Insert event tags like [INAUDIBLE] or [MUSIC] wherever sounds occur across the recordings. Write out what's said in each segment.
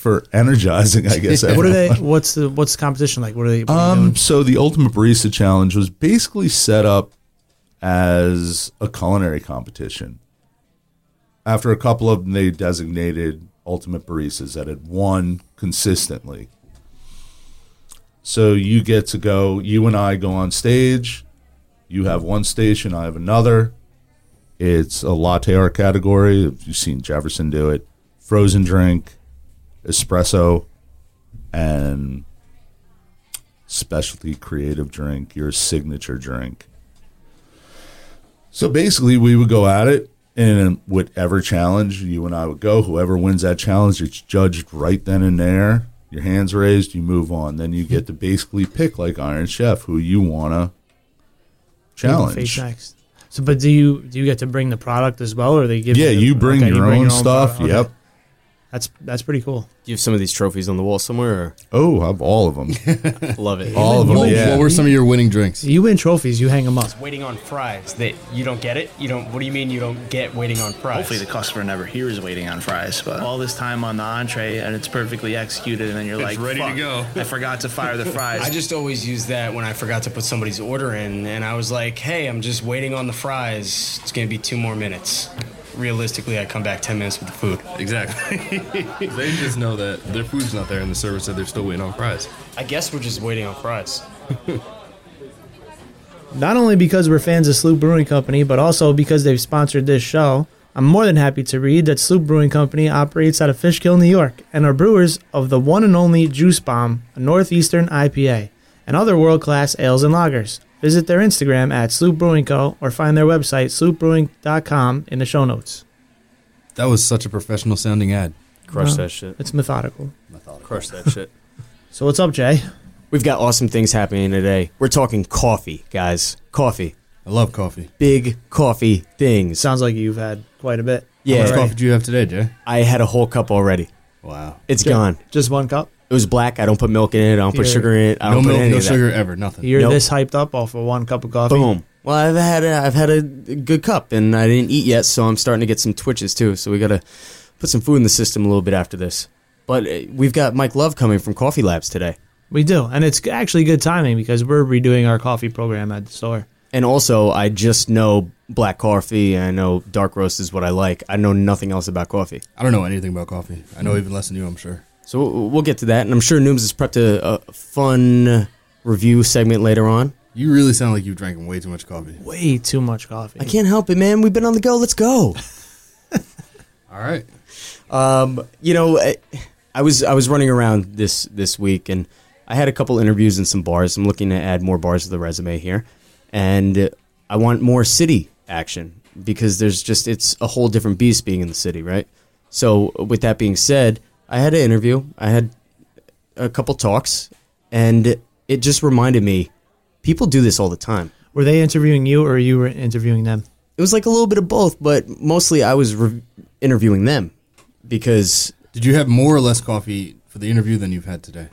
for energizing, I guess. What are they? What's the what's the competition like? What are they? What are Um, so the Ultimate Barista Challenge was basically set up as a culinary competition. After a couple of them, they designated Ultimate Baristas that had won consistently. So you get to go, you and I go on stage. You have one station, I have another. It's a latte art category. You've seen Jefferson do it. Frozen drink, espresso, and specialty creative drink, your signature drink. So basically, we would go at it, and whatever challenge you and I would go, whoever wins that challenge, it's judged right then and there. Your hands raised, you move on. Then you get to basically pick, like Iron Chef, who you want to challenge. Face next. So, but do you do you get to bring the product as well, or they give? Yeah, the- you bring okay, your own stuff. product. Okay. Yep. That's that's pretty cool. Do you have some of these trophies on the wall somewhere? Oh, I have all of them. [LAUGHS] Love it. all of them. What, Yeah. what were some of your winning drinks? You win trophies, you hang them up. Waiting on fries. That you don't get it. You don't. What do you mean you don't get waiting on fries? Hopefully the customer never hears waiting on fries, but all this time on the entree and it's perfectly executed, and then you're like, ready to go." I forgot to fire the [LAUGHS] fries. I just always use that when I forgot to put somebody's order in, and I was like, "Hey, I'm just waiting on the fries. It's gonna be two more minutes." Realistically, I come back ten minutes with the food. Exactly. [LAUGHS] they just know that their food's not there and the server said they're still waiting on fries. I guess we're just waiting on fries. [LAUGHS] Not only because we're fans of Sloop Brewing Company, but also because they've sponsored this show. I'm more than happy to read that Sloop Brewing Company operates out of Fishkill, New York, and are brewers of the one and only Juice Bomb, a Northeastern IPA, and other world class ales and lagers. Visit their Instagram at Sloop Brewing Co. or find their website, sloopbrewing.com, in the show notes. That was such a professional sounding ad. Crush Well, that shit. It's methodical. Crush that shit. [LAUGHS] So, what's up, Jay? We've got awesome things happening today. We're talking coffee, guys. Coffee. I love coffee. Big coffee things. Sounds like you've had quite a bit. Yeah. How much coffee do you have today, Jay? I had a whole cup already. Wow. It's Ju- gone. Just one cup? It was black. I don't put milk in it. I don't put Yeah. sugar in it. I No don't put milk, any no of that. sugar, ever. Nothing. You're Nope. this hyped up off of one cup of coffee? Boom. Well, I've had a, I've had a good cup, and I didn't eat yet, so I'm starting to get some twitches too. So we got to put some food in the system a little bit after this. But uh, we've got Mike Love coming from Coffee Labs today, We do, and it's actually good timing because we're redoing our coffee program at the store. and also I just know black coffee. and I know dark roast is what I like. I know nothing else about coffee. I don't know anything about coffee. I know even less than you, I'm sure. So we'll- we'll get to that, and I'm sure Nooms has prepped a, a fun review segment later on. You really sound like you've drank way too much coffee. Way too much coffee. I can't help it, man. We've been on the go. Let's go. [LAUGHS] All right. Um, you know, I, I was I was running around this this week, and I had a couple interviews in some bars. I'm looking to add more bars to the resume here, and I want more city action because there's just it's a whole different beast being in the city, right? So, with that being said, I had an interview. I had a couple talks, and it just reminded me, people do this all the time. Were they interviewing you or you were interviewing them? It was like a little bit of both, but mostly I was re- interviewing them because Did you have more or less coffee for the interview than you've had today?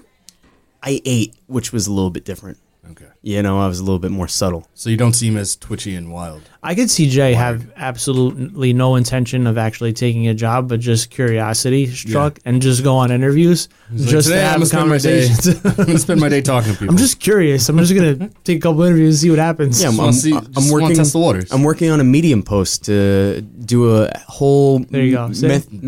I ate, which was a little bit different. Okay. You know, I was a little bit more subtle. So you don't seem as twitchy and wild. I could see Jay have absolutely no intention of actually taking a job, but just curiosity struck and just go on interviews Like, just to "Today I'm have gonna spend my day. conversations. [LAUGHS] I'm gonna spend my day talking to [LAUGHS] people. I'm just curious. I'm just gonna [LAUGHS] take a couple interviews and see what happens. Yeah, I'm, wanna I'm, see- I'm just wanna working. test the waters. I'm working on a medium post to do a whole. There you go. See? Meth, Background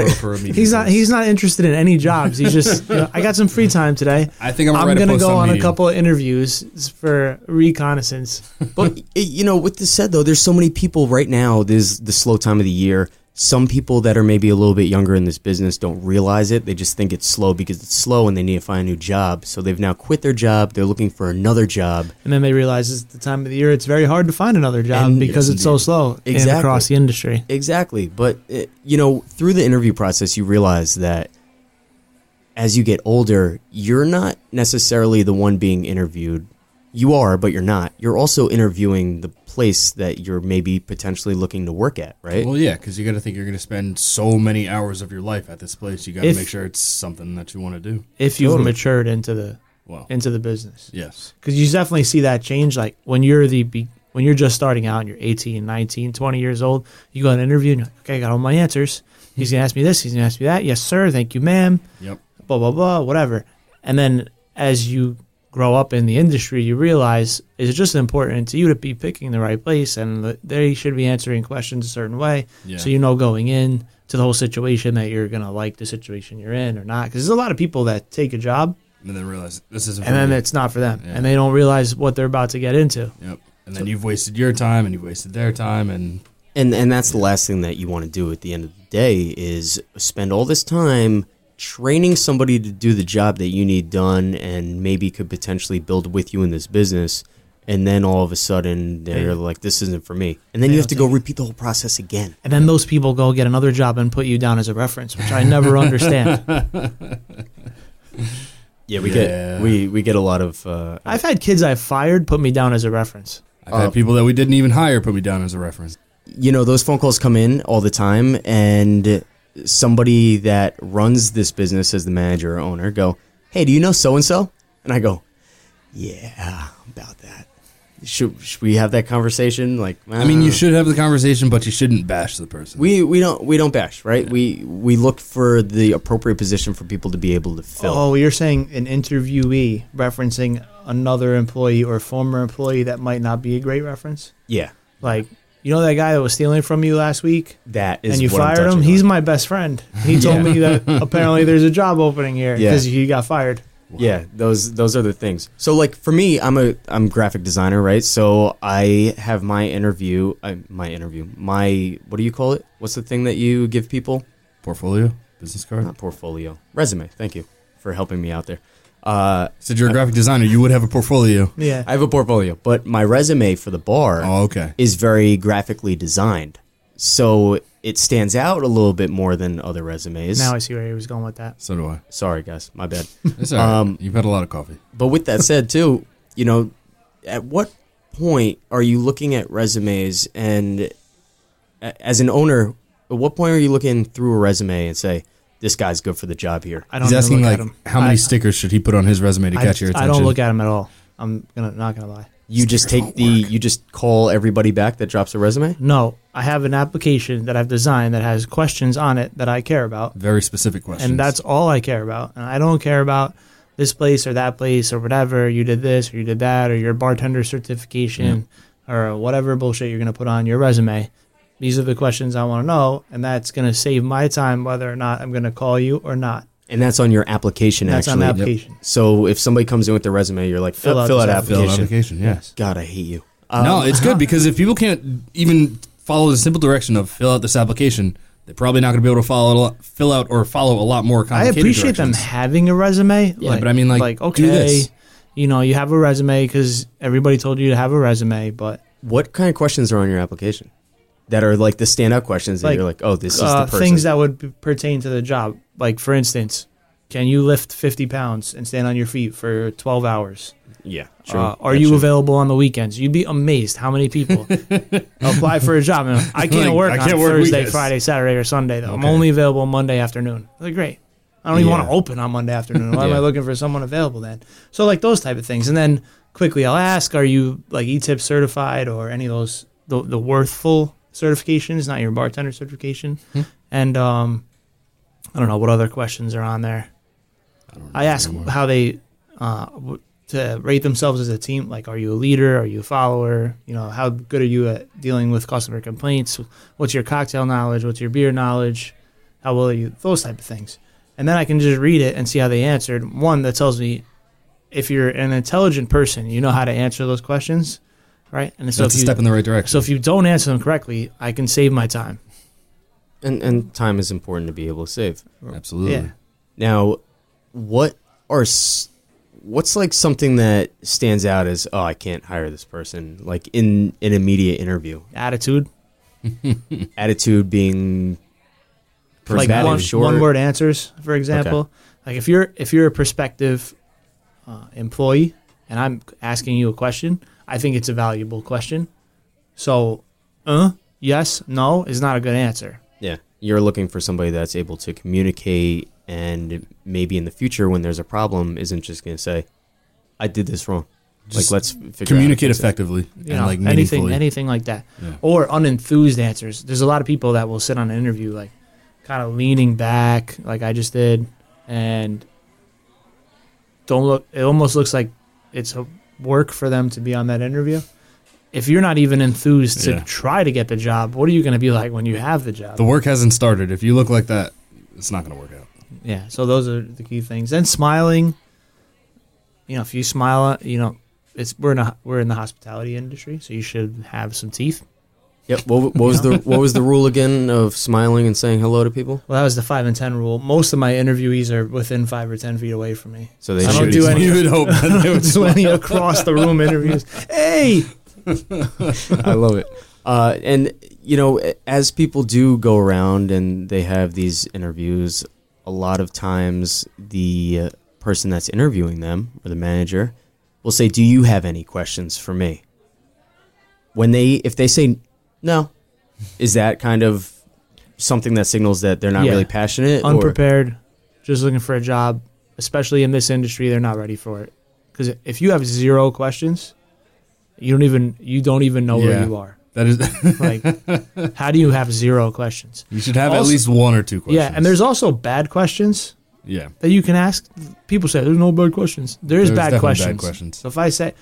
methylodic. info for a medium He's not. post. He's not interested in any jobs. He's just. you know, I got some free time today. I think I'm gonna I'm write a gonna post go on on a Medium. couple of interviews for reconnaissance. [LAUGHS] But you know, with this said though, there's so many people right now. There's the slow time of the year. Some people that are maybe a little bit younger in this business don't realize it. They just think it's slow because it's slow and they need to find a new job. So they've now quit their job. They're looking for another job. And then they realize it's the time of the year it's very hard to find another job And- because Yes, it's so slow Exactly. across the industry. Exactly. But, uh, you know, through the interview process, you realize that as you get older, you're not necessarily the one being interviewed. You are, but you're not. You're also interviewing the place that you're maybe potentially looking to work at, right? Well, yeah, because you got to think you're going to spend so many hours of your life at this place. You got to If- make sure it's something that you want to do. If you've Totally. matured into the Well, into the business, yes. because you definitely see that change. Like when you're the be- when you're just starting out and you're 18, 19, 20 years old, you go on an interview and you're like, okay, I got all my answers. He's going to ask me this. He's going to ask me that. Yes, sir. Thank you, ma'am. Yep. Blah, blah, blah, whatever. And then as you grow up in the industry, you realize it's just important to you to be picking the right place and they should be answering questions a certain way. Yeah. So you know going in to the whole situation that you're going to like the situation you're in or not. Because there's a lot of people that take a job And then realize this isn't. and for then me. it's not for them. Yeah. And they don't realize what they're about to get into. Yep. And then you've wasted your time, and you've wasted their time, and And and that's the last thing that you want to do at the end of the day is spend all this time training somebody to do the job that you need done and maybe could potentially build with you in this business and then all of a sudden they're Yeah. like this isn't for me and then They you have to go it. repeat the whole process again And then those people go get another job and put you down as a reference, which I never [LAUGHS] understand. yeah we Yeah. get we we get a lot of uh, I've had kids I've fired put me down as a reference. I've had people that we didn't even hire put me down as a reference. you know those phone calls come in all the time and somebody that runs this business as the manager or owner go hey do you know so and so and i go yeah about that. Should, should we have that conversation? Like I mean, uh, you should have the conversation, but you shouldn't bash the person. we we don't we don't bash right? We we look for the appropriate position for people to be able to fill. Oh, you're saying an interviewee referencing another employee or former employee that might not be a great reference? yeah. Like, you know that guy that was stealing from you last week that is and you what I'm fired him? touching He's my best friend. He told me that [LAUGHS] apparently there's a job opening here Yeah. because he got fired. Yeah, those those are the things. So like for me, I'm a I'm graphic designer, right? So I have my interview, I, my interview, my what do you call it? What's the thing that you give people? Portfolio, business card. Not portfolio, resume. Thank you for helping me out there. Uh, Said you're a graphic designer, you would have a portfolio. Yeah. I have a portfolio, but my resume for the bar Oh, okay. is very graphically designed, so it stands out a little bit more than other resumes. now I see where he was going with that. So do I. Sorry, guys, my bad. [LAUGHS] It's all right. Um, You've had a lot of coffee. But with that said, too, you know, at what point are you looking at resumes and a- as an owner, at what point are you looking through a resume and say, this guy's good for the job here? I don't He's even asking look like at him. how many I, stickers should he put on his resume to I, catch your attention. I don't look at him at all. I'm gonna not gonna lie. You just take the, you just call everybody back that drops a resume? No, I have an application that I've designed that has questions on it that I care about. Very specific questions. and that's all I care about. And I don't care about this place or that place or whatever. You did this or you did that or your bartender certification or whatever bullshit you're going to put on your resume. These are the questions I want to know, and that's going to save my time whether or not I'm going to call you or not. And that's on your application, That's on the application. So if somebody comes in with their resume, you're like, Fill fill, out fill this out fill out application. application. Yes. God, I hate you. no, Um, it's good [LAUGHS] because if people can't even follow the simple direction of fill out this application, they're probably not going to be able to follow, fill out or follow a lot more I complicated appreciate them having a resume. Yeah, but I mean, like, do okay, this. you know, you have a resume because everybody told you to have a resume, but What kind of questions are on your application that are like the standout questions that Like, you're like, oh, this is uh, the person? things that would p- pertain to the job. Like, for instance, can you lift 50 pounds and stand on your feet for 12 hours? yeah, true. Uh, are Yeah, you available on the weekends? You'd be amazed how many people [LAUGHS] apply for a job. And I can't Like, work I on can't work Thursday, weekends. Friday, Saturday, or Sunday. Though I'm Okay. only available Monday afternoon. Like, great. I don't even want to open on Monday afternoon. Why am I looking for someone available then? So like those type of things. And then quickly, I'll ask: Are you like ETIP certified or any of those the the worthful certifications, not your bartender certification? Hmm. And um, I don't know what other questions are on there. I ask how they uh, w- to rate themselves as a team. Like, are you a leader? Are you a follower? You know, how good are you at dealing with customer complaints? What's your cocktail knowledge? What's your beer knowledge? How well are you? Those type of things. And then I can just read it and see how they answered. One that tells me if you're an intelligent person, you know how to answer those questions, right? And so That's if a you, step in the right direction. so if you don't answer them correctly, I can save my time. and and time is important to be able to save. Absolutely. Yeah. Now, what are what's like something that stands out as oh I can't hire this person like in an immediate interview? Attitude, [LAUGHS] Attitude being like one, short. one word answers, for example. Like if you're if you're a prospective uh, employee and I'm asking you a question, I think it's a valuable question. So, uh, yes, no is not a good answer. Yeah, you're looking for somebody that's able to communicate and maybe in the future when there's a problem isn't just going to say I did this wrong. like let's figure Communicate out effectively you and know, like anything, anything like that, Yeah. or unenthused answers. There's a lot of people that will sit on an interview like kind of leaning back, like I just did, and don't look. It almost looks like it's a work for them to be on that interview. If you're not even enthused to Yeah. try to get the job, what are you going to be like when you have the job? The work hasn't started. If you look like that, it's not going to work out. Yeah, so those are the key things. And smiling, you know, if you smile, you know, it's we're in a, we're in the hospitality industry, so you should have some teeth. Yep. What, what was the what was the rule again of smiling and saying hello to people? Well, that was the five and ten rule. Most of my interviewees are within five or ten feet away from me. So they I don't should do any- [LAUGHS] You would hope that I they don't would [LAUGHS] do any across the room interviews. Hey, I love it. Uh, and you know, as people do go around and they have these interviews, a lot of times the uh, person that's interviewing them or the manager will say, "Do you have any questions for me?" When they, if they say no, is that kind of something that signals that they're not Yeah. really passionate? or- unprepared, just looking for a job, especially in this industry, they're not ready for it. Because if you have zero questions, you don't even you don't even know Yeah. where you are. That is, [LAUGHS] Like, how do you have zero questions? you should have at Also- least one or two questions. Yeah, and there's also bad questions yeah, that you can ask. People say there's no bad questions. There's, There's bad, definitely questions. bad questions. So if I say,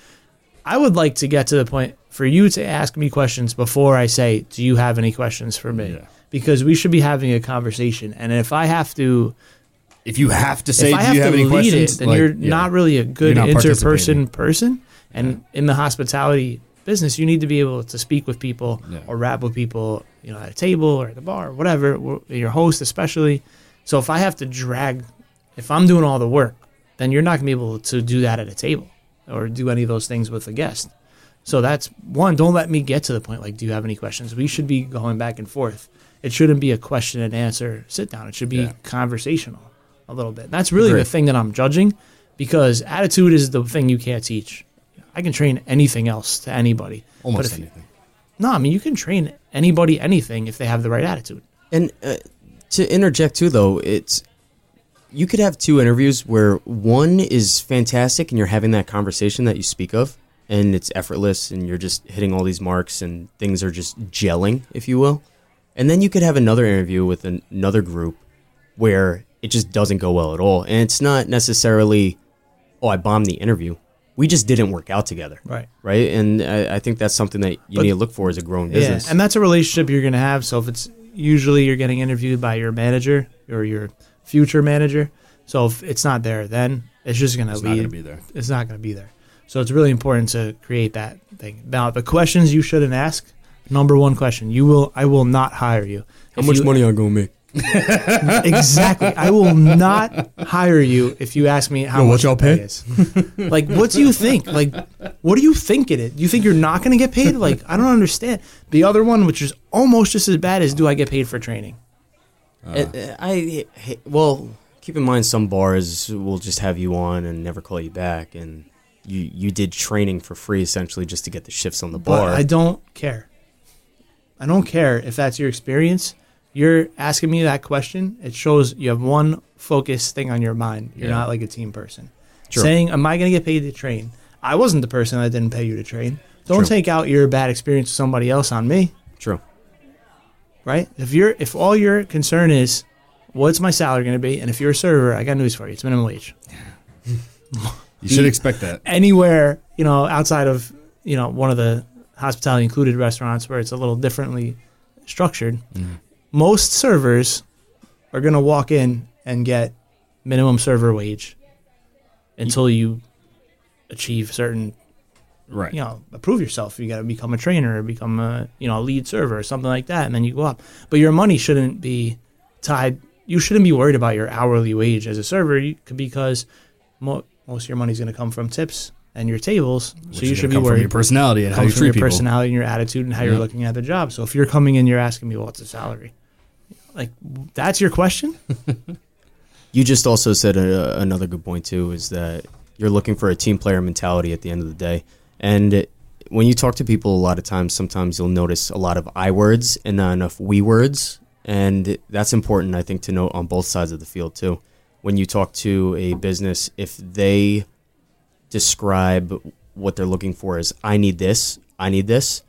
I would like to get to the point for you to ask me questions before I say, "Do you have any questions for me?" Yeah. Because we should be having a conversation, and if I have to, If you have to say, if I have you to have any lead questions? it, then Like, you're yeah. not really a good interperson person. And in the hospitality business, you need to be able to speak with people Yeah. or rap with people, you know, at a table or at the bar, or whatever. Your host, especially. So if I have to drag, if I'm doing all the work, then you're not gonna be able to do that at a table or do any of those things with a guest. So that's one. Don't let me get to the point like, do you have any questions? We should be going back and forth. It shouldn't be a question and answer sit down. It should be Yeah. conversational a little bit. That's really Agree. the thing that I'm judging because attitude is the thing you can't teach. I can train anything else to anybody. almost anything. No, I mean you can train anybody anything if they have the right attitude. And uh, to interject too, though, it's you could have two interviews where one is fantastic and you're having that conversation that you speak of, and it's effortless and you're just hitting all these marks and things are just gelling, if you will. And then you could have another interview with an- another group where it just doesn't go well at all, and it's not necessarily, oh, I bombed the interview. We just didn't work out together, Right. right? And I, I think that's something that you But- need to look for as a growing business. Yeah, and that's a relationship you're going to have. So if it's usually you're getting interviewed by your manager or your future manager, so if it's not there, then it's just going to It's not going lead. to be there. It's not going to be there. So it's really important to create that thing. Now, the questions you shouldn't ask. Number one question: You will. I will not hire you. How If much you- money are you gonna make? [LAUGHS] exactly. I will not hire you if you ask me how Yo, what much y'all the pay pay? is. like, what do you think? Like, what do you think it is? You think you're not going to get paid? Like, I don't understand. The other one, which is almost just as bad, is do I get paid for training? Uh, I I- well, keep in mind some bars will just have you on and never call you back, and you you did training for free essentially just to get the shifts on the bar. But. I don't care. I don't care if that's your experience. You're asking me that question. It shows you have one focused thing on your mind. You're Yeah. not like a team person. Sure. Saying, "Am I going to get paid to train?" I wasn't the person that didn't pay you to train. Don't True. take out your bad experience with somebody else on me. True. right? If you're if all your concern is what's my salary going to be, and if you're a server, I got news for you: it's minimum wage. [LAUGHS] You should expect that. Anywhere you know outside of you know one of the hospitality included restaurants where it's a little differently structured, mm-hmm. most servers are going to walk in and get minimum server wage until you achieve certain Right. you know, prove yourself. You got to become a trainer or become a, you know, a lead server or something like that, and then you go up. But your money shouldn't be tied. You shouldn't be worried about your hourly wage as a server because mo- most of your money is going to come from tips and your tables. Which so you should be come from worried. your personality and how you treat your people. personality and your attitude and how you're looking at the job. So if you're coming in, you're asking me, well, what's the salary? Like that's your question. [LAUGHS] You just also said uh another good point too is that you're looking for a team player mentality at the end of the day, and when you talk to people, a lot of times, sometimes you'll notice a lot of I words and not enough we words, and that's important, I think, to note on both sides of the field too. When you talk to a business, if they describe what they're looking for is I need this, I need this.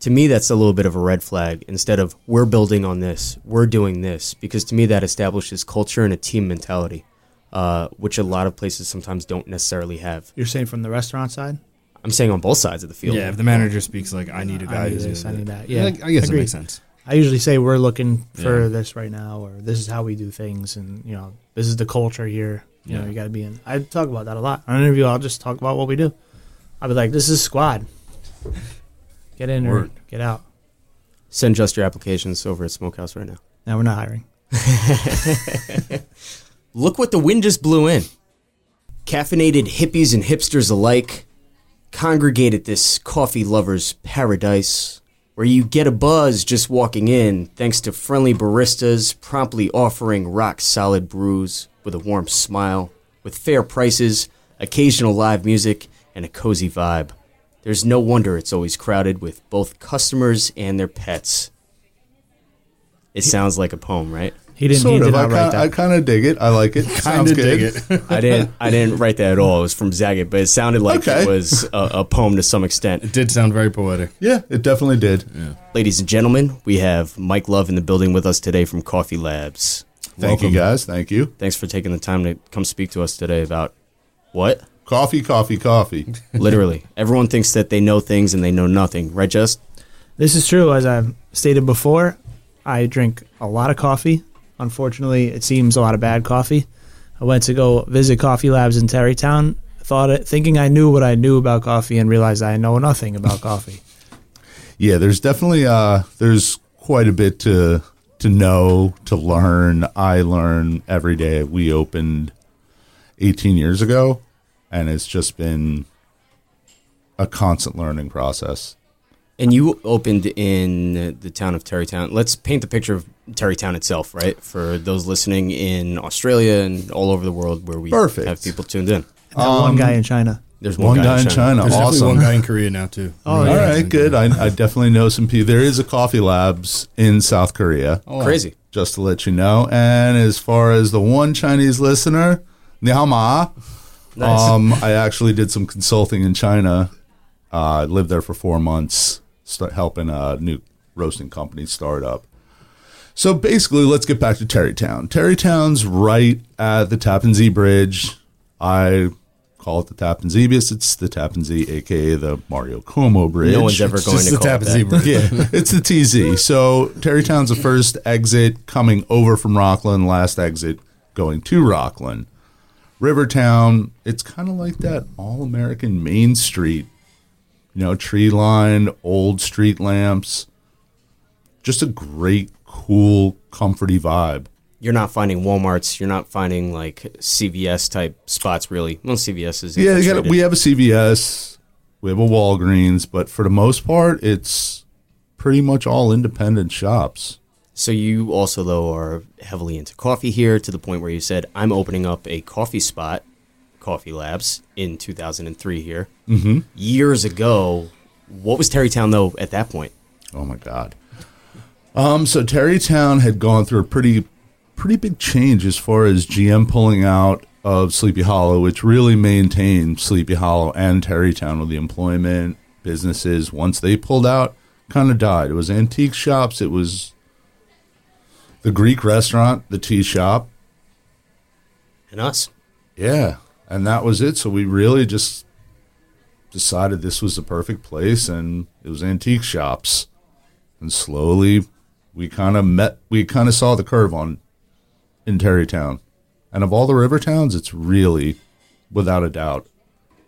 To me, that's a little bit of a red flag instead of we're building on this, we're doing this, because to me, that establishes culture and a team mentality, uh, which a lot of places sometimes don't necessarily have. You're saying from the restaurant side? I'm saying on both sides of the field. Yeah, if the manager speaks like, "I need a guy I need who's this, I need that," that. Yeah, I, I guess Agreed. that makes sense. I usually say we're looking for Yeah. this right now, or this is how we do things, and you know, this is the culture here. You know, you got to be in. I talk about that a lot on an interview. I'll just talk about what we do. I'll be like, "This is squad. [LAUGHS] Get in or get out." Send just your applications over at Smokehouse right now. Now we're not hiring. [LAUGHS] Look what the wind just blew in. Caffeinated hippies and hipsters alike congregate at this coffee lover's paradise, where you get a buzz just walking in thanks to friendly baristas promptly offering rock solid brews with a warm smile, with fair prices, occasional live music, and a cozy vibe. There's no wonder it's always crowded with both customers and their pets. It sounds like a poem, right? He didn't. Sort he of. did I not write kind, I kind of dig it. I like it. [LAUGHS] Sounds Kinda good. dig it. [LAUGHS] I didn't. I didn't write that at all. It was from Zagat, but it sounded like Okay. it was a, a poem to some extent. It did sound very poetic. Yeah, it definitely did. Ladies and gentlemen, we have Mike Love in the building with us today from Coffee Labs. Thank you, guys. Thank you. Thanks for taking the time to come speak to us today about what? Coffee, coffee, coffee. [LAUGHS] Literally, everyone thinks that they know things and they know nothing, right? Just This is true. As I've stated before, I drink a lot of coffee. Unfortunately, it seems a lot of bad coffee. I went to go visit Coffee Labs in Tarrytown, thought it, thinking I knew what I knew about coffee, and realized I know nothing about [LAUGHS] coffee. Yeah, there's definitely uh there's quite a bit to to know, to learn. I learn every day. We opened 18 years ago and it's just been a constant learning process. And you opened in the town of Tarrytown. Let's paint the picture of Tarrytown itself, right? For those listening in Australia and all over the world, where we Perfect. have people tuned in. That one guy in China. There's One, guy, in China. There's awesome. one guy in Korea now too. Oh, All yeah. right, good. I, I definitely know some people. There is a Coffee Labs in South Korea, Oh, wow. Crazy. just to let you know. And as far as the one Chinese listener, ni hao ma. Nice. Um, I actually did some consulting in China. Uh, I lived there for four months, start helping a new roasting company start up. So basically, let's get back to Tarrytown. Tarrytown's right at the Tappan Zee Bridge. I call it the Tappan Zee because it's the Tappan Zee, aka the Mario Cuomo Bridge. no one's ever It's going just to the call tap it and that. zebra. [LAUGHS] yeah, it's the TZ. So Tarrytown's the first exit coming over from Rockland, last exit going to Rockland. Rivertown, it's kind of like that all American Main Street, you know, tree lined, old street lamps. Just a great, cool, comforty vibe. You're not finding WalMarts. You're not finding like CVS type spots, really. Well, CVS is Yeah, they got, infiltrated. we have a CVS, we have a Walgreens, but for the most part, it's pretty much all independent shops. So you also though are heavily into coffee here to the point where you said I'm opening up a coffee spot, Coffee Labs, in 2003 here. Mm-hmm. Years ago, what was Tarrytown though at that point? Oh my god. Um, so Tarrytown had gone through a pretty, pretty big change as far as GM pulling out of Sleepy Hollow, which really maintained Sleepy Hollow and Tarrytown with the employment businesses. Once they pulled out, kind of died. It was antique shops. It was the Greek restaurant, the tea shop. And us. Yeah, and that was it. So we really just decided this was the perfect place, and it was antique shops. And slowly, we kind of met. We kind of saw the curve on in Tarrytown, and of all the river towns, it's really, without a doubt,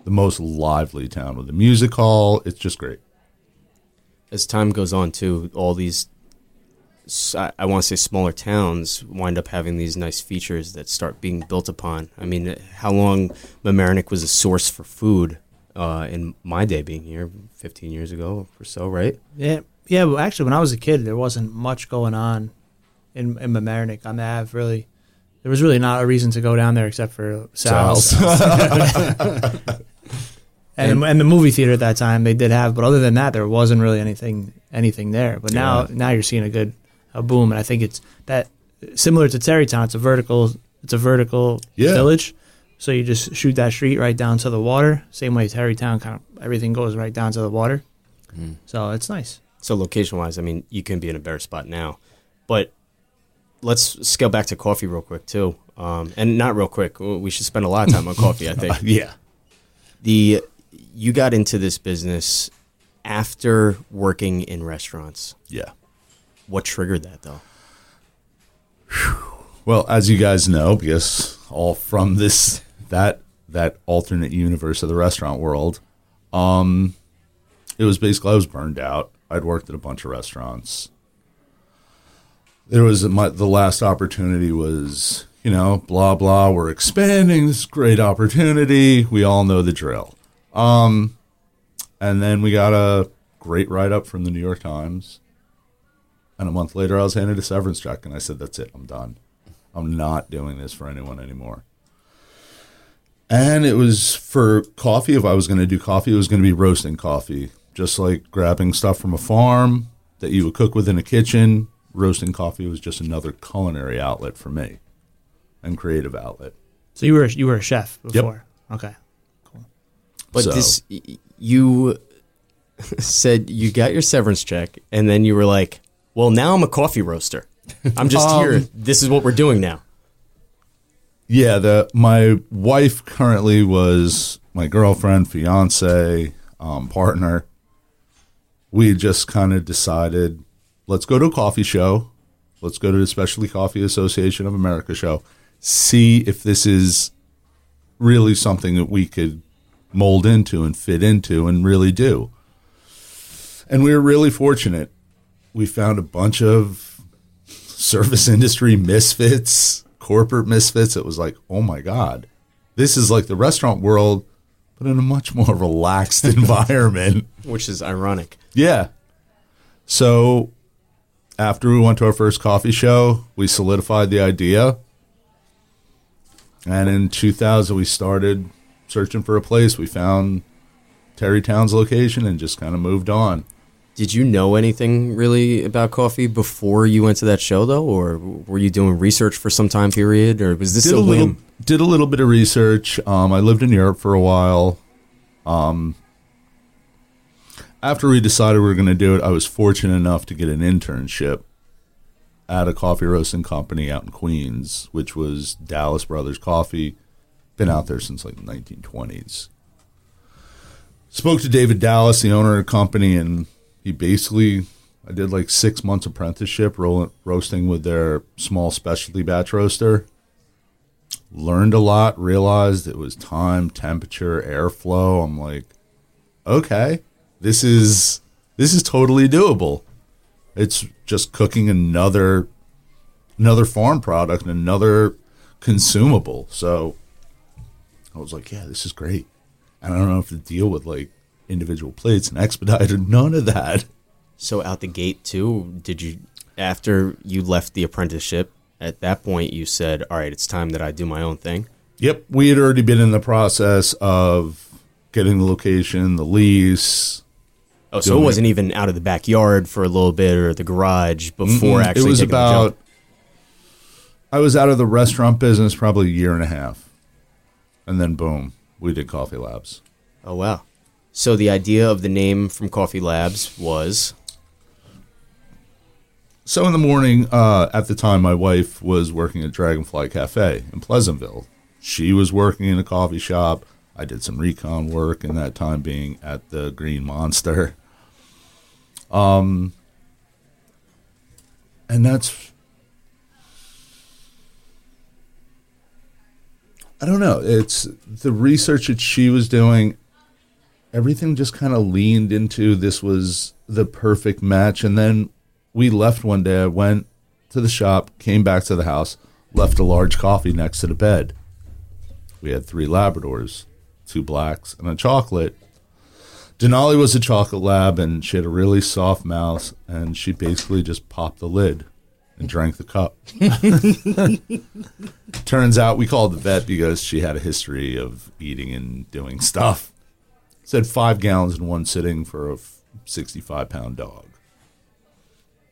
the most lively town with a music hall. It's just great. As time goes on, too, all these I, want to say smaller towns wind up having these nice features that start being built upon. I mean, how long Mamaroneck was a source for food uh, in my day being here, 15 years ago or so, right? Yeah, yeah. But actually, when I was a kid, there wasn't much going on in in Mamaroneck on the Ave. Really, there was really not a reason to go down there except for Sal's. [LAUGHS] and and the movie theater at that time they did have, but other than that, there wasn't really anything anything there. But now Yeah. now you're seeing a good a boom, and I think it's that similar to Tarrytown. It's a vertical it's a vertical Yeah. village So you just shoot that street right down to the water. Same way Tarrytown, kind of everything goes right down to the water. So it's nice. So location wise, I mean, you can be in a better spot now, but let's scale back to coffee real quick too. Um, and not real quick. We should spend a lot of time on coffee. I [LAUGHS] think yeah. the you got into this business after working in restaurants. Yeah. What triggered that though? Well, as you guys know, because all from this that that alternate universe of the restaurant world, um, it was basically I was burned out. I'd worked at a bunch of restaurants. There was my the last opportunity was you know blah blah. We're expanding. This great opportunity. We all know the drill. Um, and then we got a great write up from the New York Times. And a month later, I was handed a severance check, and I said, "That's it. I'm done. I'm not doing this for anyone anymore." And it was for coffee. If I was going to do coffee, it was going to be roasting coffee, just like grabbing stuff from a farm that you would cook within a kitchen. Roasting coffee was just another culinary outlet for me, and creative outlet. So you were you were a chef before. Okay. Cool. But So- this, you [LAUGHS] said you got your severance check, and then you were like, "Well, now I'm a coffee roaster. I'm just Um, here. This is what we're doing now." Yeah, the my wife currently was my girlfriend, fiance, um, partner. We just kind of decided, let's go to a coffee show. Let's go to the Specialty Coffee Association of America show. See if this is really something that we could mold into and fit into and really do. And we were really fortunate. We found a bunch of service industry misfits, corporate misfits. It was like, oh my God, this is like the restaurant world, but in a much more [LAUGHS] relaxed [LAUGHS] environment. Which is ironic. Yeah. So after we went to our first coffee show, we solidified the idea. And in 2000, we started searching for a place. We found Tarrytown's location and just kind of moved on. Did you know anything really about coffee before you went to that show, though, or were you doing research for some time period, or was this did a little whim? did a little bit of research. Um, I lived in Europe for a while. Um, after we decided we were going to do it, I was fortunate enough to get an internship at a coffee roasting company out in Queens, which was Dallis Brothers Coffee. Been out there since like the 1920s. Spoke to David Dallis, the owner of the company, and he basically I did like six months apprenticeship ro- roasting with their small specialty batch roaster learned a lot, realized it was time, temperature, airflow. I'm like, okay, this is this is totally doable. It's just cooking another another farm product another consumable. So I was like, yeah, this is great. And I don't know if to deal with like individual plates and [LAUGHS] expedited, none of that. So out the gate too, did you after you left the apprenticeship? At that point, you said, "All right, it's time that I do my own thing." Yep, we had already been in the process of getting the location, the lease, Oh, so it it. wasn't even out of the backyard for a little bit or the garage before Mm-mm. actually. it was about i was out of the restaurant business probably a year and a half and then boom we did coffee labs Oh wow! So the idea of the name from Coffee Labs was so in the morning uh, at the time my wife was working at dragonfly cafe in pleasantville she was working in a coffee shop i did some recon work in that time being at the green monster um and that's I don't know. It's the research that she was doing. Everything just kind of leaned into this was the perfect match. And then we left one day. I went to the shop, came back to the house, left a large coffee next to the bed. We had three Labradors, two blacks, and a chocolate. Denali was a chocolate lab, and she had a really soft mouth, and she basically just popped the lid and drank the cup. [LAUGHS] Turns out we called the vet because she had a history of eating and doing stuff. Said five gallons in one sitting for a 65 pound dog.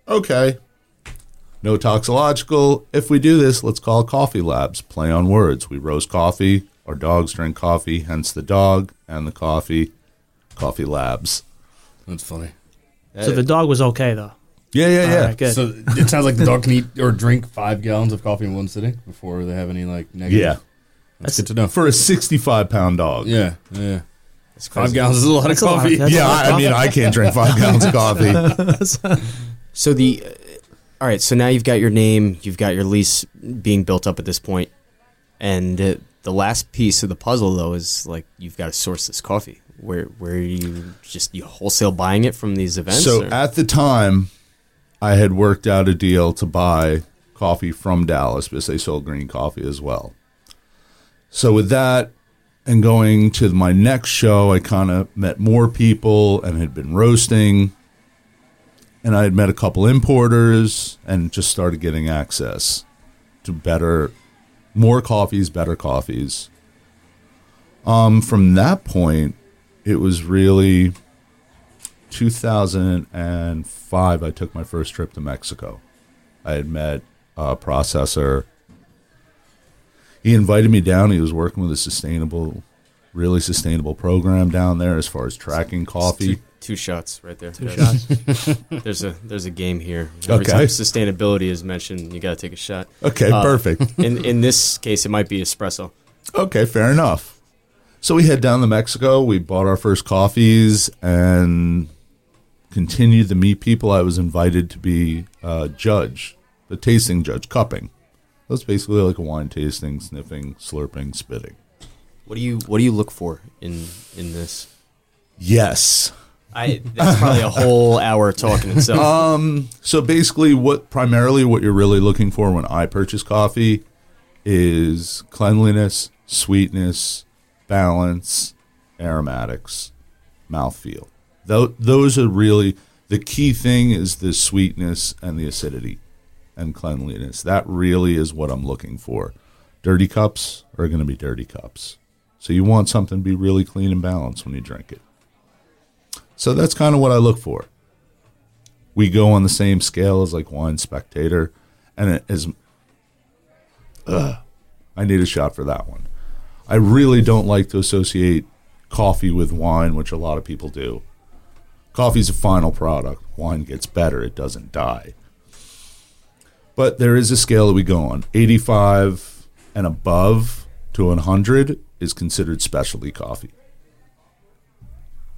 Okay. No toxicological. If we do this, let's call Coffee Labs. Play on words. We roast coffee, Our dogs drink coffee, hence the dog and the coffee. Coffee Labs. That's funny. So the dog was okay though. Yeah, yeah, yeah. All right, good. So it sounds like the dog can eat or drink five gallons of coffee in one sitting before they have any like negative. Yeah. that's good to know. For a 65 pound dog. Yeah, yeah. Five gallons is a lot That's of a lot. coffee. That's- Yeah, I, I mean, I can't drink five gallons of [LAUGHS] coffee. [LAUGHS] So the, uh, all right. So now you've got your name, you've got your lease being built up at this point, and uh, the last piece of the puzzle though is like you've got to source this coffee. Where where are you just you wholesale buying it from these events? So or- at the time, I had worked out a deal to buy coffee from Dallis because they sold green coffee as well. So with that and going to my next show, I kind of met more people and had been roasting. And I had met a couple importers and just started getting access to better, more coffees, better coffees. Um, from that point, it was really 2005, I took my first trip to Mexico. I had met a processor. He invited me down. He was working with a sustainable, really sustainable program down there as far as tracking coffee. two, two shots right there. Two There's- shots. [LAUGHS] There's a there's a game here. Every Okay. time sustainability is mentioned, you got to take a shot. Okay, Uh, perfect. In in this case, it might be espresso. Okay, fair enough. So we head down to Mexico. We bought our first coffees and continued to meet people. I was invited to be a judge, the tasting judge, cupping. That's basically like a wine tasting, sniffing, slurping, spitting. What do you what do you look for in in this? Yes. I that's probably a whole [LAUGHS] hour talking itself. Um, so basically, what primarily what you're really looking for when I purchase coffee is cleanliness, sweetness, balance, aromatics, mouthfeel. Tho- those are really the key thing is the sweetness and the acidity and cleanliness. That really is what I'm looking for. Dirty cups are going to be dirty cups. So you want something to be really clean and balanced when you drink it. So that's kind of what I look for we go on the same scale as like wine spectator and it is Ugh, i need a shot for that one i really don't like to associate coffee with wine which a lot of people do coffee's a final product wine gets better it doesn't die but there is a scale that we go on 85 and above to 100 is considered specialty coffee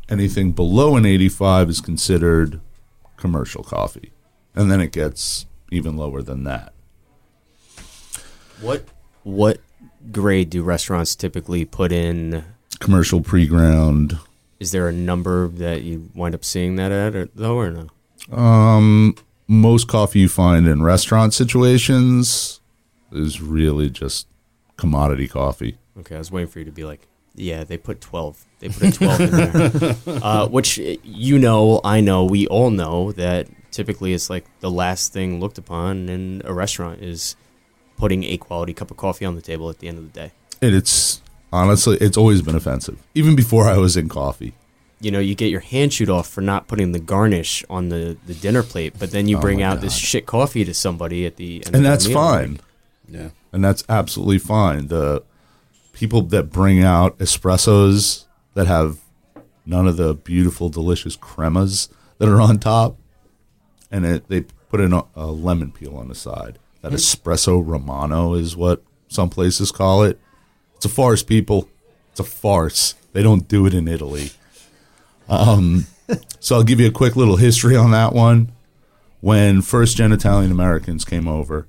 anything below an 85 is considered commercial coffee. And then it gets even lower than that. what what grade do restaurants typically put in? Commercial pre ground. Is there a number that you wind up seeing that at, or, though, or no? Um, most coffee you find in restaurant situations is really just commodity coffee. Okay, I was waiting for you to be like, yeah, they put 12. They put a 12 in there. [LAUGHS] Uh, which, uh, you know, I know, we all know that typically it's like the last thing looked upon in a restaurant is putting a quality cup of coffee on the table at the end of the day. And it's honestly, it's always been offensive, even before I was in coffee. You know, you get your hand shoot off for not putting the garnish on the, the dinner plate, but then you Oh bring my out this shit coffee to somebody at the end of And the that's meal. fine. Yeah. and that's absolutely fine. The people that bring out espressos that have none of the beautiful, delicious cremas that are on top, and it, they put in a, a lemon peel on the side. That mm. espresso romano is what some places call it. It's a farce, people. It's a farce. They don't do it in Italy. Um, so I'll give you a quick little history on that one. When first gen Italian Americans came over,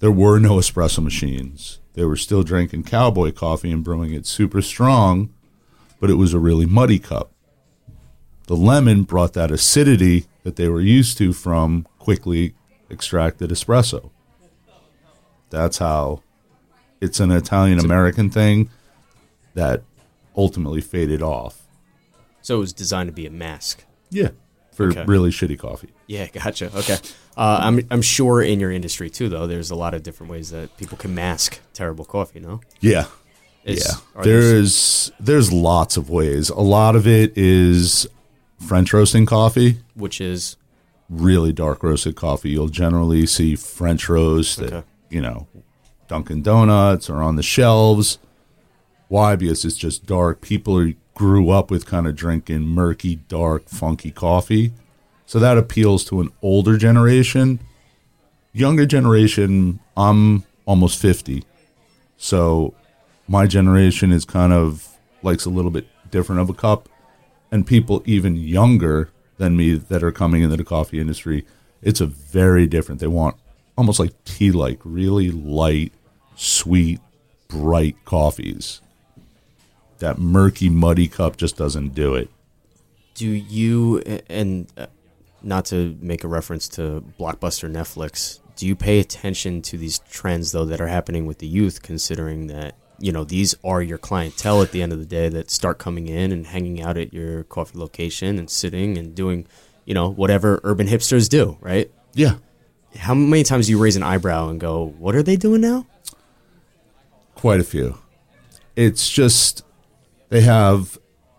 there were no espresso machines. They were still drinking cowboy coffee and brewing it super strong, but it was a really muddy cup. The lemon brought that acidity that they were used to from quickly extracted espresso. That's how it's an Italian American thing that ultimately faded off. So it was designed to be a mask. Yeah. For Okay. really shitty coffee. Yeah, gotcha. Okay. Uh, I'm, I'm sure in your industry too, though, there's a lot of different ways that people can mask terrible coffee, no? Yeah. Is- yeah. are there- There's there's lots of ways. A lot of it is French roasting coffee, Which is, really dark roasted coffee. You'll generally see French roast Okay. at, you know, Dunkin' Donuts or on the shelves. Why? Because it's just dark. People are, grew up with kind of drinking murky, dark, funky coffee. So that appeals to an older generation. Younger generation, I'm almost 50. So my generation is kind of likes a little bit different of a cup. And people even younger than me that are coming into the coffee industry, it's a very different. They want almost like tea like, really light, sweet, bright coffees. That murky, muddy cup just doesn't do it. Do you and uh, not to make a reference to blockbuster Netflix? Do you pay attention to these trends though that are happening with the youth? Considering that you know these are your clientele at the end of the day that start coming in and hanging out at your coffee location and sitting and doing you know whatever urban hipsters do, right? Yeah. How many times do you raise an eyebrow and go, "What are they doing now?" Quite a few. It's just they have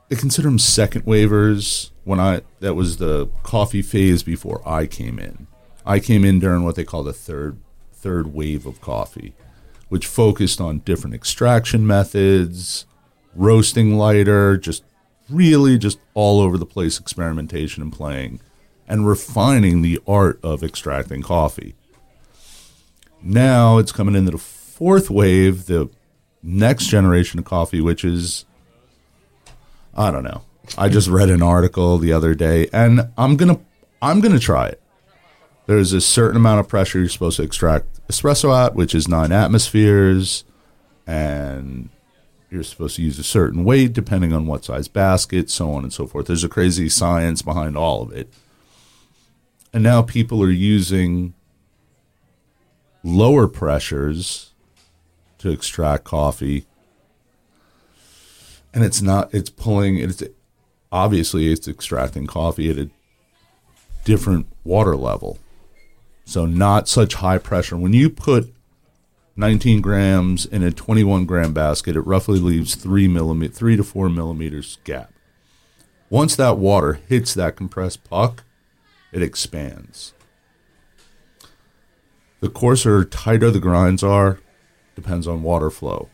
they consider them second wavers. When I that was the coffee phase before I came in. I came in during what they call the third third wave of coffee, which focused on different extraction methods, roasting lighter, just really just all over the place experimentation and playing and refining the art of extracting coffee. Now it's coming into the fourth wave, the next generation of coffee, which is I don't know. I just read an article the other day and I'm gonna I'm gonna try it. There's a certain amount of pressure you're supposed to extract espresso at, which is nine atmospheres, and you're supposed to use a certain weight depending on what size basket, so on and so forth. There's a crazy science behind all of it. And now people are using lower pressures to extract coffee. And it's not, it's pulling, it's obviously it's extracting coffee at a different water level. So not such high pressure. When you put 19 grams in a 21 gram basket, it roughly leaves three millimeter, three to four millimeters gap. Once that water hits that compressed puck, it expands. The coarser, tighter the grinds are, depends on water flow.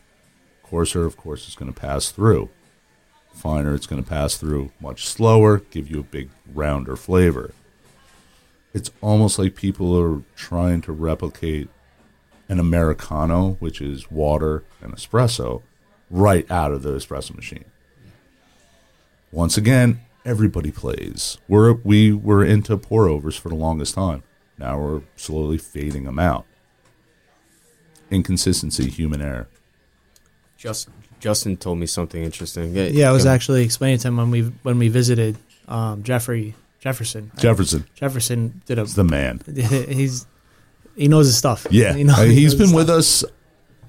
Coarser, of course, is going to pass through. Finer, it's going to pass through much slower, give you a big, rounder flavor. It's almost like people are trying to replicate an Americano, which is water and espresso, right out of the espresso machine. Once again, everybody plays. We're we were into pour overs for the longest time. Now we're slowly fading them out. Inconsistency, human error. Just Justin told me something interesting. Yeah, I was actually explaining to him when we when we visited um, Jeffrey Jefferson. Jefferson, Jefferson did a is the man. [LAUGHS] he's he knows his stuff. Yeah, [LAUGHS] he knows, he he's knows his been with stuff. us.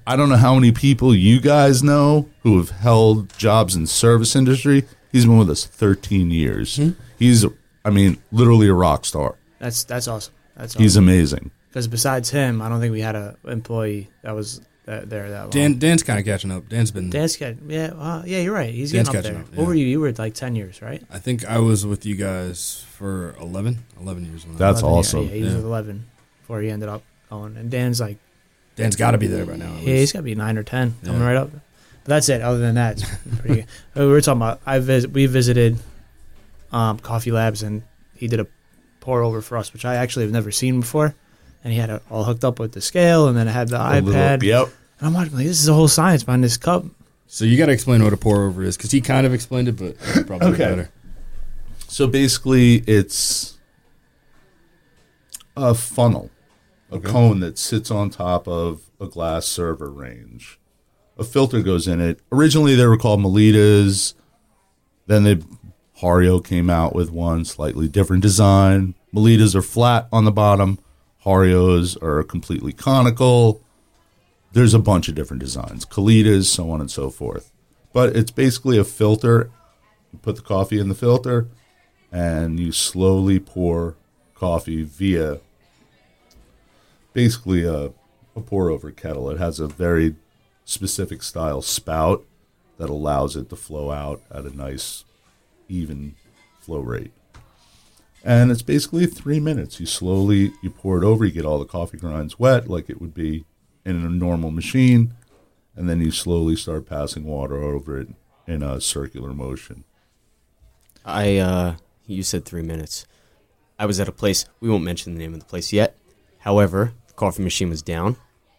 I don't know how many people you guys know who have held jobs in service industry. He's been with us 13 years. Hmm? He's, I mean, literally a rock star. That's that's awesome. That's He's amazing. Because besides him, I don't think we had a employee that was that, there that long. Dan Dan's kind of catching up. Dan's been. Dan's got yeah, uh, yeah. You're right. He's Dan's getting up catching there. up, What were you? You were like ten years, right? I think I was with you guys for 11, 11 years. When That's 11, awesome. Yeah, he was Yeah. with eleven before he ended up going. And Dan's like, Dan's got to be there by now. at yeah, he's least. got to be nine or ten coming right up. But that's it. Other than that, pretty good. [LAUGHS] We were talking about. I vis- we visited um, Coffee Labs, and he did a pour over for us, which I actually have never seen before. And he had it all hooked up with the scale, and then it had the A little- iPad. yep. And I'm watching like this is a whole science behind this cup. So you got to explain what a pour over is because he kind of explained it, but probably Okay. better. So basically, it's a funnel, a Okay. cone that sits on top of a glass server range. A filter goes in it. Originally, they were called Melittas. Then they Hario came out with one slightly different design. Melittas are flat on the bottom. Harios are completely conical. There's a bunch of different designs. Kalitas, so on and so forth. But it's basically a filter. You put the coffee in the filter, and you slowly pour coffee via basically a, a pour over kettle. It has a very specific style spout that allows it to flow out at a nice, even flow rate. And it's basically three minutes. You slowly you pour it over. You get all the coffee grinds wet, like it would be in a normal machine, and then you slowly start passing water over it in a circular motion. I uh you said three minutes. I was at a place we won't mention the name of the place yet. However, the coffee machine was down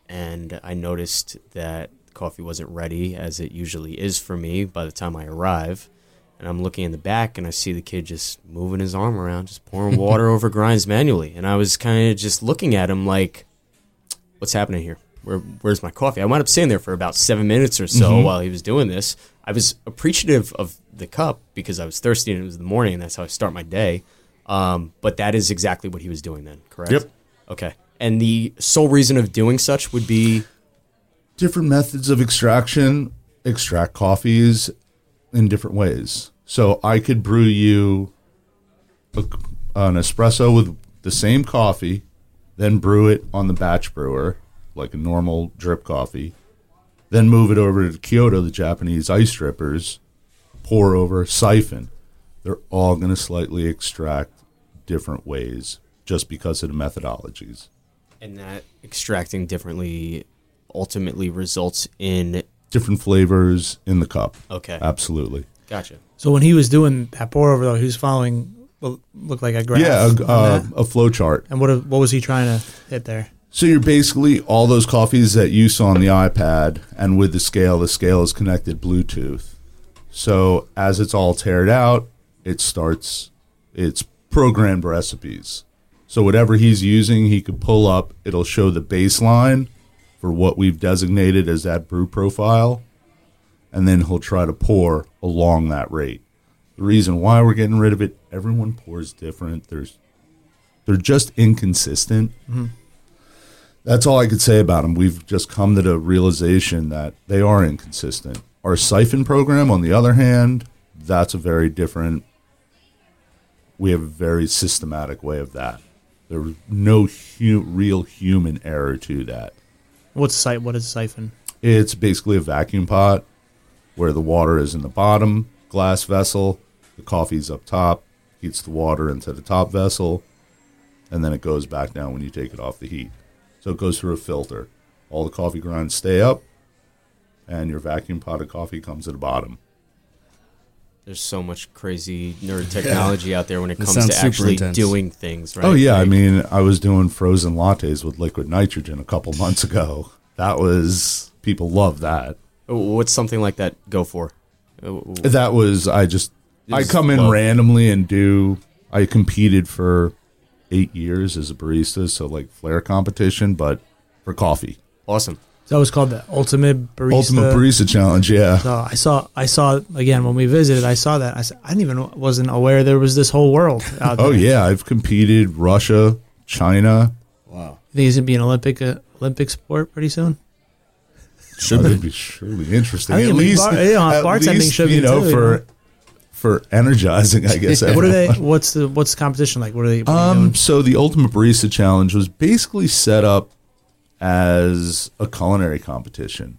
and I noticed that coffee wasn't ready as it usually is for me by the time I arrive. And I'm looking in the back and I see the kid just moving his arm around, just pouring [LAUGHS] water over grinds manually. And I was kind of just looking at him like, what's happening here? Where, where's my coffee? I wound up sitting there for about seven minutes or so while he was doing this. I was appreciative of the cup because I was thirsty and it was the morning and that's how I start my day. Um, but that is exactly what he was doing then, correct? Yep. Okay. And the sole reason of doing such would be different methods of extraction extract coffees in different ways. So I could brew you a, an espresso with the same coffee, then brew it on the batch brewer like a normal drip coffee, then move it over to Kyoto, the Japanese ice drippers, pour over, siphon. They're all going to slightly extract different ways just because of the methodologies. and that extracting differently ultimately results in Different flavors in the cup. okay. Absolutely. Gotcha. So when he was doing that pour over, though, he was following what looked like a graph. Yeah, a, uh, a flow chart. and what what was he trying to hit there? So you're basically all those coffees that you saw on the iPad, and with the scale, the scale is connected Bluetooth. So as it's all tared out, it starts its programmed recipes. So whatever he's using, he could pull up. It'll show the baseline for what we've designated as that brew profile, and then he'll try to pour along that rate. The reason why we're getting rid of it, everyone pours different. There's they're just inconsistent. Mm-hmm. That's all I could say about them. We've just come to the realization that they are inconsistent. Our siphon program, on the other hand, that's a very different. We have a very systematic way of that. There's no hu- real human error to that. What's site? What is siphon? It's basically a vacuum pot where the water is in the bottom glass vessel, the coffee's up top, heats the water into the top vessel, and then it goes back down when you take it off the heat. So it goes through a filter. All the coffee grinds stay up, and your vacuum pot of coffee comes at the bottom. There's so much crazy nerd technology out there when it That comes to actually intense. doing things, right? Oh yeah, I mean, I was doing frozen lattes with liquid nitrogen a couple months ago. That was people love that. what's something like that go for? Uh, That was I just I come in love- randomly and do. I competed for eight years as a barista, so like flair competition, but for coffee. Awesome. So it was called the Ultimate Barista. Ultimate Barista Challenge, yeah. So I saw, I saw again when we visited. I saw that. I said, I didn't even wasn't aware there was this whole world out [LAUGHS] there. Oh yeah, I've competed Russia, China. Wow. You think it's gonna be an Olympic uh, Olympic sport pretty soon? Should That'd be surely interesting. I think At least, bar- yeah, at bartending least, should be you know too, you for know? for energizing. I guess. [LAUGHS] What are they? What's the what's the competition like? What are they? What are they Um, doing? so the Ultimate Barista Challenge was basically set up as a culinary competition.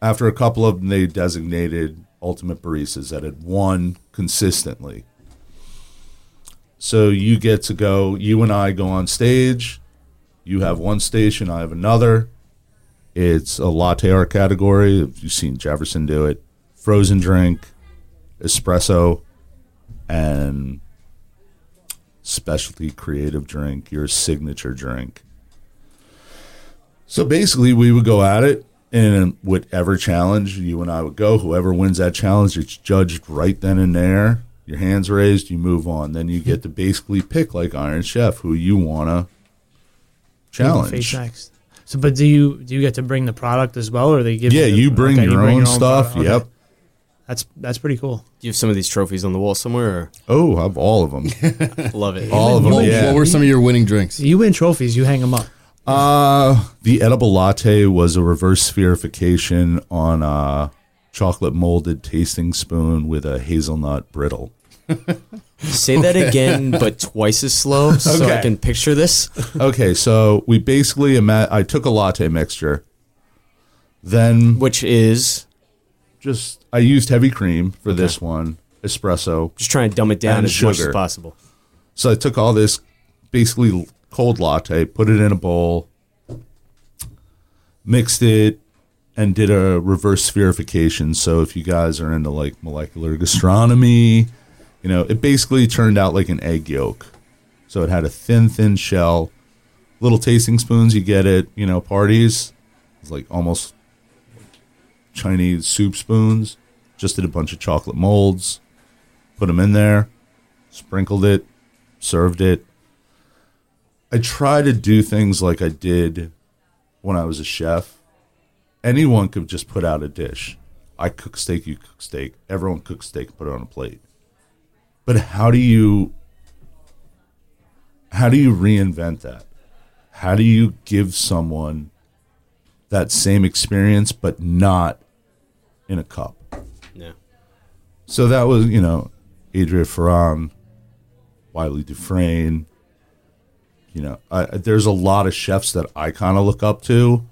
After a couple of them, they designated Ultimate Baristas that had won consistently. So you get to go, you and I go on stage. You have one station, I have another. It's a latte art category. If you've seen Jefferson do it, frozen drink, espresso, and specialty creative drink, your signature drink. So basically, we would go at it in whatever challenge you and I would go. Whoever wins that challenge, it's judged right then and there. Your hands raised, you move on. Then you get to basically pick, like Iron Chef, who you want to Face challenge. next. So, but do you do you get to bring the product as well, or they give? Yeah, the- you bring okay, your own stuff. Okay. Yep. That's that's pretty cool. Do you have some of these trophies on the wall somewhere? Oh, I have all of them. [LAUGHS] Love it. all of them. What, Yeah. what were some of your winning drinks? You win trophies, you hang them up. Uh, the edible latte was a reverse spherification on a chocolate molded tasting spoon with a hazelnut brittle. Say that again, but twice as slow, so I can picture this. Okay, so we basically ima- I took a latte mixture, then Which is just I used heavy cream for this one, espresso. just trying to dumb it down And as much as sugar. possible. So I took all this basically cold latte, put it in a bowl, mixed it, and did a reverse spherification. So if you guys are into like molecular gastronomy, you know, it basically turned out like an egg yolk. So it had a thin, thin shell, little tasting spoons. You get at you know parties. It's like almost Chinese soup spoons. Just did a bunch of chocolate molds, put them in there, sprinkled it, served it. I try to do things like I did when I was a chef. Anyone could just put out a dish. I cook steak, you cook steak. Everyone cooks steak, put it on a plate. But how do you how do you reinvent that? How do you give someone that same experience but not in a cup? Yeah. So that was, you know, Adria Ferran, Wylie Dufresne. You know, I, there's a lot of chefs that I kind of look up to,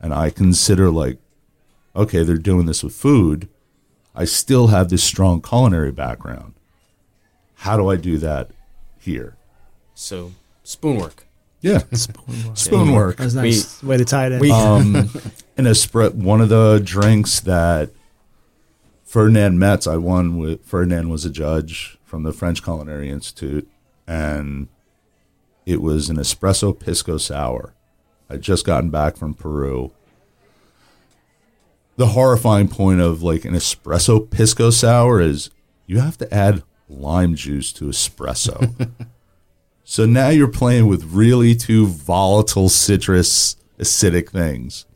and I consider like, okay, they're doing this with food. I still have this strong culinary background. How do I do that here? So spoon work. Yeah, [LAUGHS] spoon work. That's a nice way to tie it in. We- um, [LAUGHS] in a spread, one of the drinks that Ferdinand Metz, I won with. Ferdinand was a judge from the French Culinary Institute, and it was an espresso pisco sour. I'd just gotten back from Peru. The horrifying point of like an espresso pisco sour is you have to add lime juice to espresso. [LAUGHS] So now you're playing with really two volatile citrus acidic things.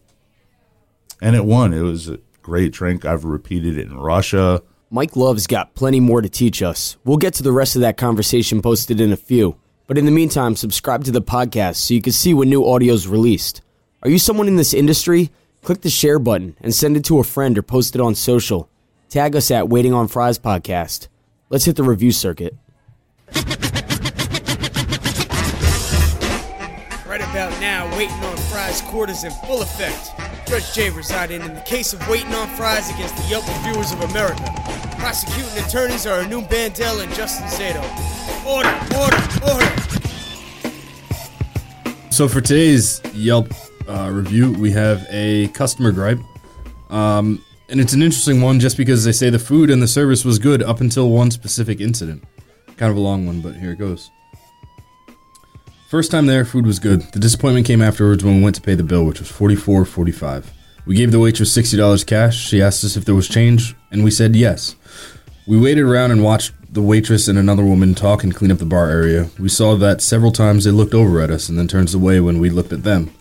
And it won. It was a great drink. I've repeated it in Russia. Mike Love's got plenty more to teach us. We'll get to the rest of that conversation posted in a few. But in the meantime, subscribe to the podcast so you can see when new audio is released. Are you someone in this industry? Click the share button and send it to a friend or post it on social. Tag us at Waiting on Fries Podcast. Let's hit the review circuit. Right about now, Waiting on Fries Court is in full effect. Judge Jay residing in the case of Waiting on Fries against the Yelp Reviewers of America. Prosecuting attorneys are Anu Bandel and Justin Zato. Order, order, order. So for today's Yelp uh, review, we have a customer gripe, um, and it's an interesting one just because they say the food and the service was good up until one specific incident. Kind of a long one, but here it goes. First time there, food was good. The disappointment came afterwards when we went to pay the bill, which was forty four forty five. We gave the waitress sixty dollars cash. She asked us if there was change, and we said yes. We waited around and watched the waitress and another woman talk and clean up the bar area. We saw that several times they looked over at us and then turned away when we looked at them.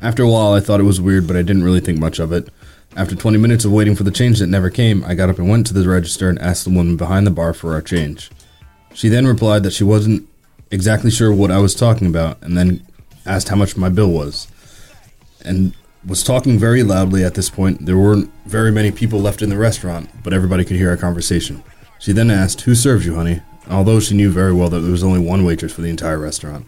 After a while, I thought it was weird, but I didn't really think much of it. After 20 minutes of waiting for the change that never came, I got up and went to the register and asked the woman behind the bar for our change. She then replied that she wasn't exactly sure what I was talking about and then asked how much my bill was. And was talking very loudly at this point. There weren't very many people left in the restaurant, but everybody could hear our conversation. She then asked, Who serves you, honey? Although she knew very well that there was only one waitress for the entire restaurant.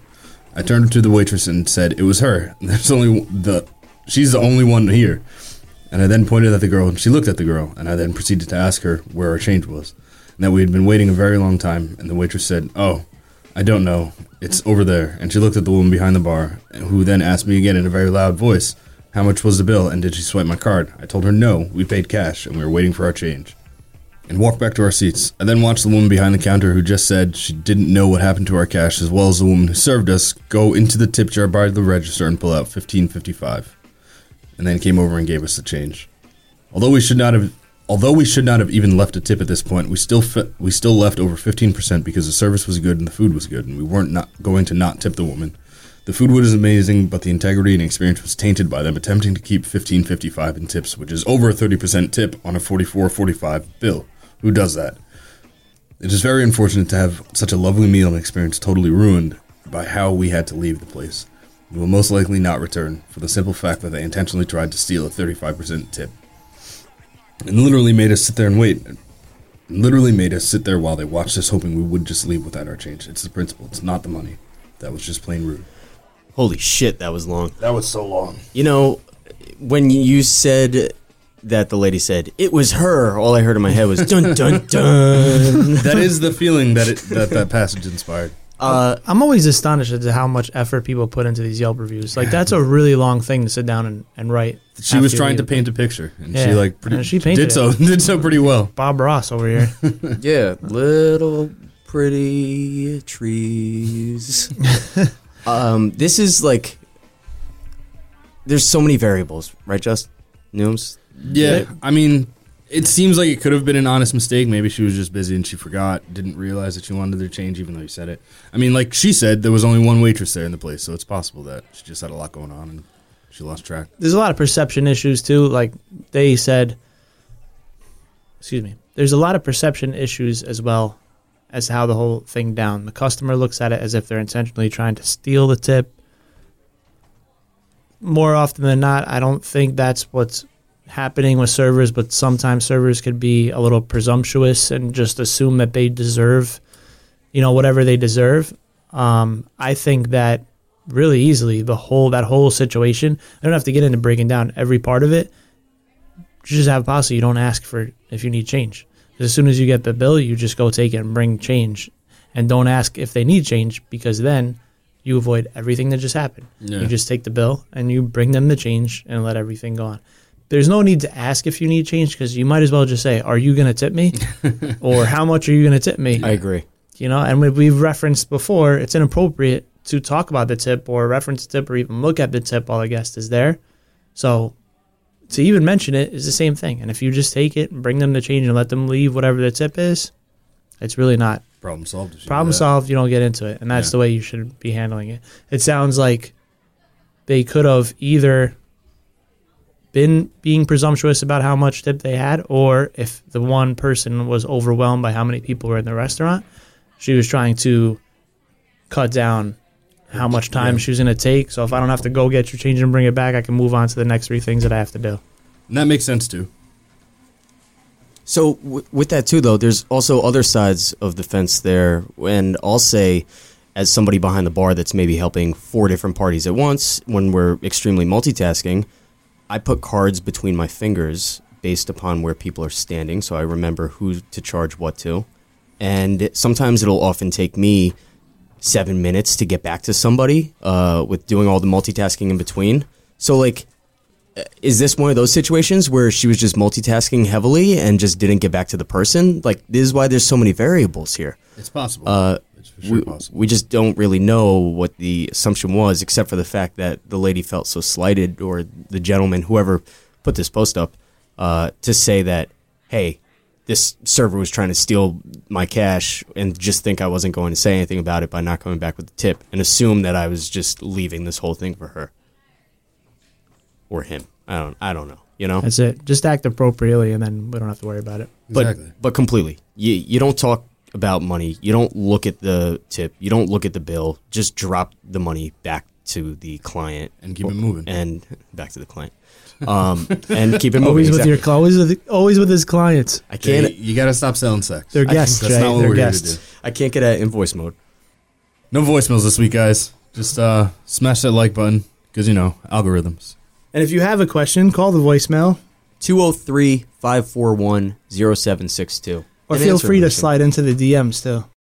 I turned to the waitress and said it was her. [LAUGHS] There's only the she's the only one here. And I then pointed at the girl and she looked at the girl and I then proceeded to ask her where our change was. And that we had been waiting a very long time and the waitress said, "Oh, I don't know. It's over there." And she looked at the woman behind the bar who then asked me again in a very loud voice, "How much was the bill and did she swipe my card?" I told her no, we paid cash and we were waiting for our change and walked back to our seats. I then watched the woman behind the counter who just said she didn't know what happened to our cash, as well as the woman who served us, go into the tip jar by the register and pull out fifteen fifty five, and then came over and gave us the change. Although we should not have, although we should not have even left a tip at this point, we still fi- we still left over fifteen percent because the service was good and the food was good, and we weren't not going to not tip the woman. The food was amazing, but the integrity and experience was tainted by them attempting to keep fifteen fifty five in tips, which is over a thirty percent tip on a forty four forty five bill. Who does that? It is very unfortunate to have such a lovely meal and experience totally ruined by how we had to leave the place. We will most likely not return for the simple fact that they intentionally tried to steal a 35% tip. And literally made us sit there and wait. Literally made us sit there while they watched us, hoping we would just leave without our change. It's the principle, it's not the money. That was just plain rude. Holy shit, that was long. That was so long. You know, when you said that the lady said it was her, all I heard in my head was dun dun [LAUGHS] dun. that is the feeling that it, that that passage inspired. Uh, I'm always astonished at how much effort people put into these Yelp reviews. Like that's a really long thing to sit down and, and write. She was trying to paint a picture, and she like pretty, and she painted did so it. [LAUGHS] did so pretty well. Bob Ross over here. [LAUGHS] yeah, little pretty trees. Um, this is like. There's so many variables, right, Just Nooms? Yeah, I mean, it seems like it could have been an honest mistake. Maybe she was just busy and she forgot, didn't realize that she wanted their change, even though you said it. I mean, like she said, there was only one waitress there in the place, so it's possible that she just had a lot going on and she lost track. There's a lot of perception issues too. Like they said, excuse me. There's a lot of perception issues as well as how the whole thing down. The customer looks at it as if they're intentionally trying to steal the tip. More often than not, I don't think that's what's happening with servers, but sometimes servers could be a little presumptuous and just assume that they deserve, you know, whatever they deserve. Um, I think that really easily the whole that whole situation. I don't have to get into breaking down every part of it. You just have a policy. You don't ask for if you need change. As soon as you get the bill, you just go take it and bring change, and don't ask if they need change because then you avoid everything that just happened. Yeah. You just take the bill and you bring them the change and let everything go on. There's no need to ask if you need change because you might as well just say, "Are you going to tip me?" [LAUGHS] or "How much are you going to tip me?" I agree. you know and we- we've referenced before it's inappropriate to talk about the tip or reference the tip or even look at the tip while the guest is there so to even mention it is the same thing and if you just take it and bring them the change and let them leave whatever the tip is it's really not Problem solved. if you do problem solved you don't get into it and that's Yeah. the way you should be handling it it sounds like they could have either been being presumptuous about how much tip they had or if the one person was overwhelmed by how many people were in the restaurant she was trying to cut down how much time she was going to take. So if i don't have to go get your change and bring it back i can move on to the next three things that i have to do. And that makes sense too. So w- with that too, though, there's also other sides of the fence there, and I'll say, as somebody behind the bar that's maybe helping four different parties at once, when we're extremely multitasking, I put cards between my fingers based upon where people are standing, so I remember who to charge what to, and sometimes it'll often take me seven minutes to get back to somebody uh, with doing all the multitasking in between. So like is this one of those situations where she was just multitasking heavily and just didn't get back to the person? Like, this is why there's so many variables here. It's possible. Uh, it's for sure we, possible. we just don't really know what the assumption was, except for the fact that the lady felt so slighted, or the gentleman, whoever put this post up, uh, to say that, hey, this server was trying to steal my cash and just think I wasn't going to say anything about it by not coming back with the tip and assume that I was just leaving this whole thing for her or him. I don't I don't know. You know, that's it just act appropriately and then we don't have to worry about it but Exactly. but completely. You you don't talk about money. You don't look at the tip. You don't look at the bill. Just drop the money back to the client And keep it moving. and back to the client. Um, and keep it [LAUGHS] moving. always with exactly. your cl- always with always with his clients I can't. you, got to stop selling sex. They're guests That's Jay. not what They're we're guests here to do. I can't get out in voice mode. No voicemails this week, guys. Just uh, smash that like button because you know algorithms. and if you have a question call the voicemail 203 541 0762. or feel free to slide into the dms too